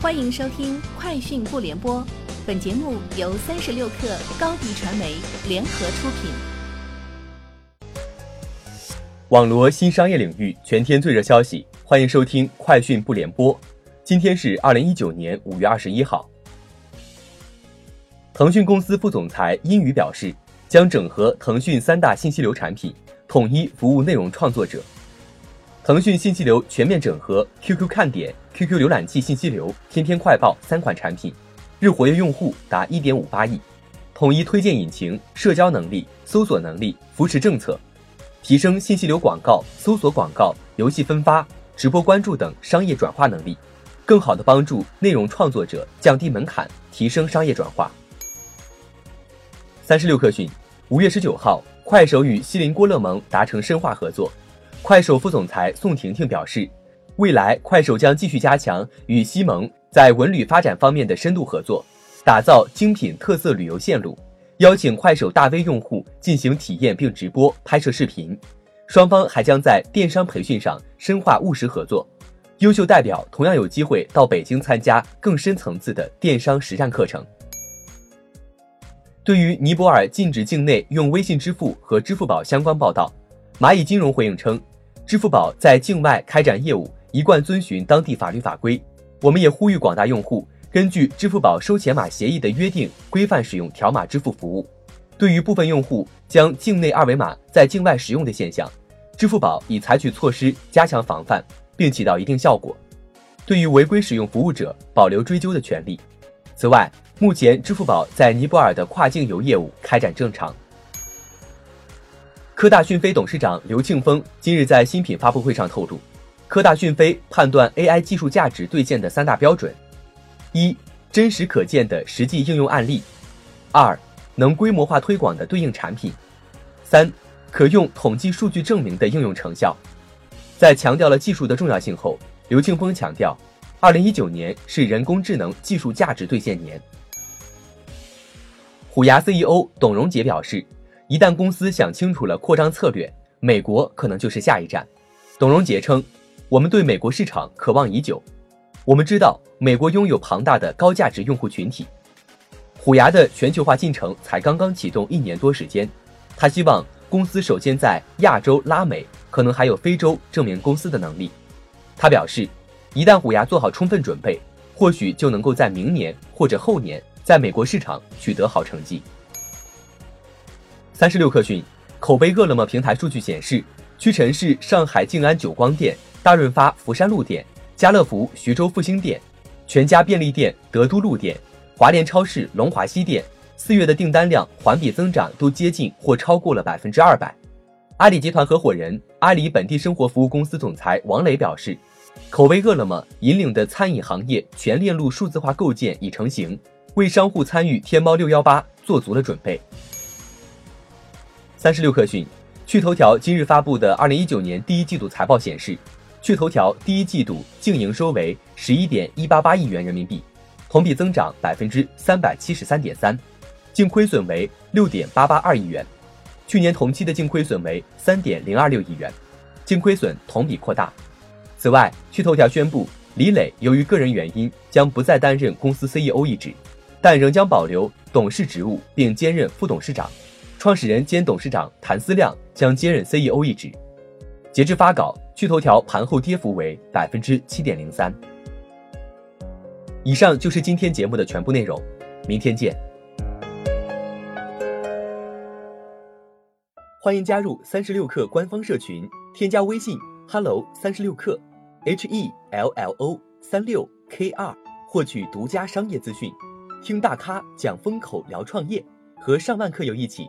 欢迎收听《快讯不联播》，本节目由三十六克高低传媒联合出品。网罗新商业领域全天最热消息，欢迎收听《快讯不联播》。今天是二零一九年五月二十一号。腾讯公司副总裁殷宇表示，将整合腾讯三大信息流产品，统一服务内容创作者。腾讯信息流全面整合 QQ 看点、QQ 浏览器信息流、天天快报三款产品，日活跃用户达1.58亿，统一推荐引擎、社交能力、搜索能力、扶持政策，提升信息流广告、搜索广告、游戏分发、直播关注等商业转化能力，更好地帮助内容创作者降低门槛，提升商业转化。三十六氪讯，五月十九号，快手与锡林郭勒盟达成深化合作。快手副总裁宋婷婷表示，未来快手将继续加强与西盟在文旅发展方面的深度合作，打造精品特色旅游线路，邀请快手大 V 用户进行体验并直播拍摄视频。双方还将在电商培训上深化务实合作，优秀代表同样有机会到北京参加更深层次的电商实战课程。对于尼泊尔禁止境内用微信支付和支付宝相关报道。蚂蚁金融回应称，支付宝在境外开展业务一贯遵循当地法律法规。我们也呼吁广大用户根据支付宝收钱码协议的约定，规范使用条码支付服务。对于部分用户将境内二维码在境外使用的现象，支付宝已采取措施加强防范，并起到一定效果。对于违规使用服务者，保留追究的权利。此外，目前支付宝在尼泊尔的跨境游业务开展正常。科大讯飞董事长刘庆峰今日在新品发布会上透露，科大讯飞判断 AI 技术价值兑现的三大标准：一、真实可见的实际应用案例；二、能规模化推广的对应产品；三、可用统计数据证明的应用成效。在强调了技术的重要性后，刘庆峰强调，二零一九年是人工智能技术价值兑现年。虎牙 CEO 董荣杰表示。一旦公司想清楚了扩张策略，美国可能就是下一站。董荣杰称：“我们对美国市场渴望已久，我们知道美国拥有庞大的高价值用户群体。虎牙的全球化进程才刚刚启动一年多时间，他希望公司首先在亚洲、拉美，可能还有非洲证明公司的能力。他表示，一旦虎牙做好充分准备，或许就能够在明年或者后年在美国市场取得好成绩。”三十六氪讯，口碑饿了么平台数据显示，屈臣氏上海静安久光店、大润发福山路店、家乐福徐州复兴店、全家便利店德都路店、华联超市龙华西店四月的订单量环比增长都接近或超过了百分之二百。阿里集团合伙人、阿里本地生活服务公司总裁王磊表示，口碑饿了么引领的餐饮行业全链路数字化构建已成型，为商户参与天猫六幺八做足了准备。三十六氪讯，趣头条今日发布的二零一九年第一季度财报显示，趣头条第一季度净营收为十一点一八八亿元人民币，同比增长百分之三百七十三点三，净亏损为六点八八二亿元，去年同期的净亏损为三点零二六亿元，净亏损同比扩大。此外，趣头条宣布，李磊由于个人原因将不再担任公司 CEO 一职，但仍将保留董事职务并兼任副董事长。创始人兼董事长谭思亮将接任 CEO 一职。截至发稿，趣头条盘后跌幅为百分之七点零三。以上就是今天节目的全部内容，明天见。欢迎加入三十六氪官方社群，添加微信 hello 三十六氪 h e l l o 三六 k 二，获取独家商业资讯，听大咖讲风口，聊创业，和上万客友一起。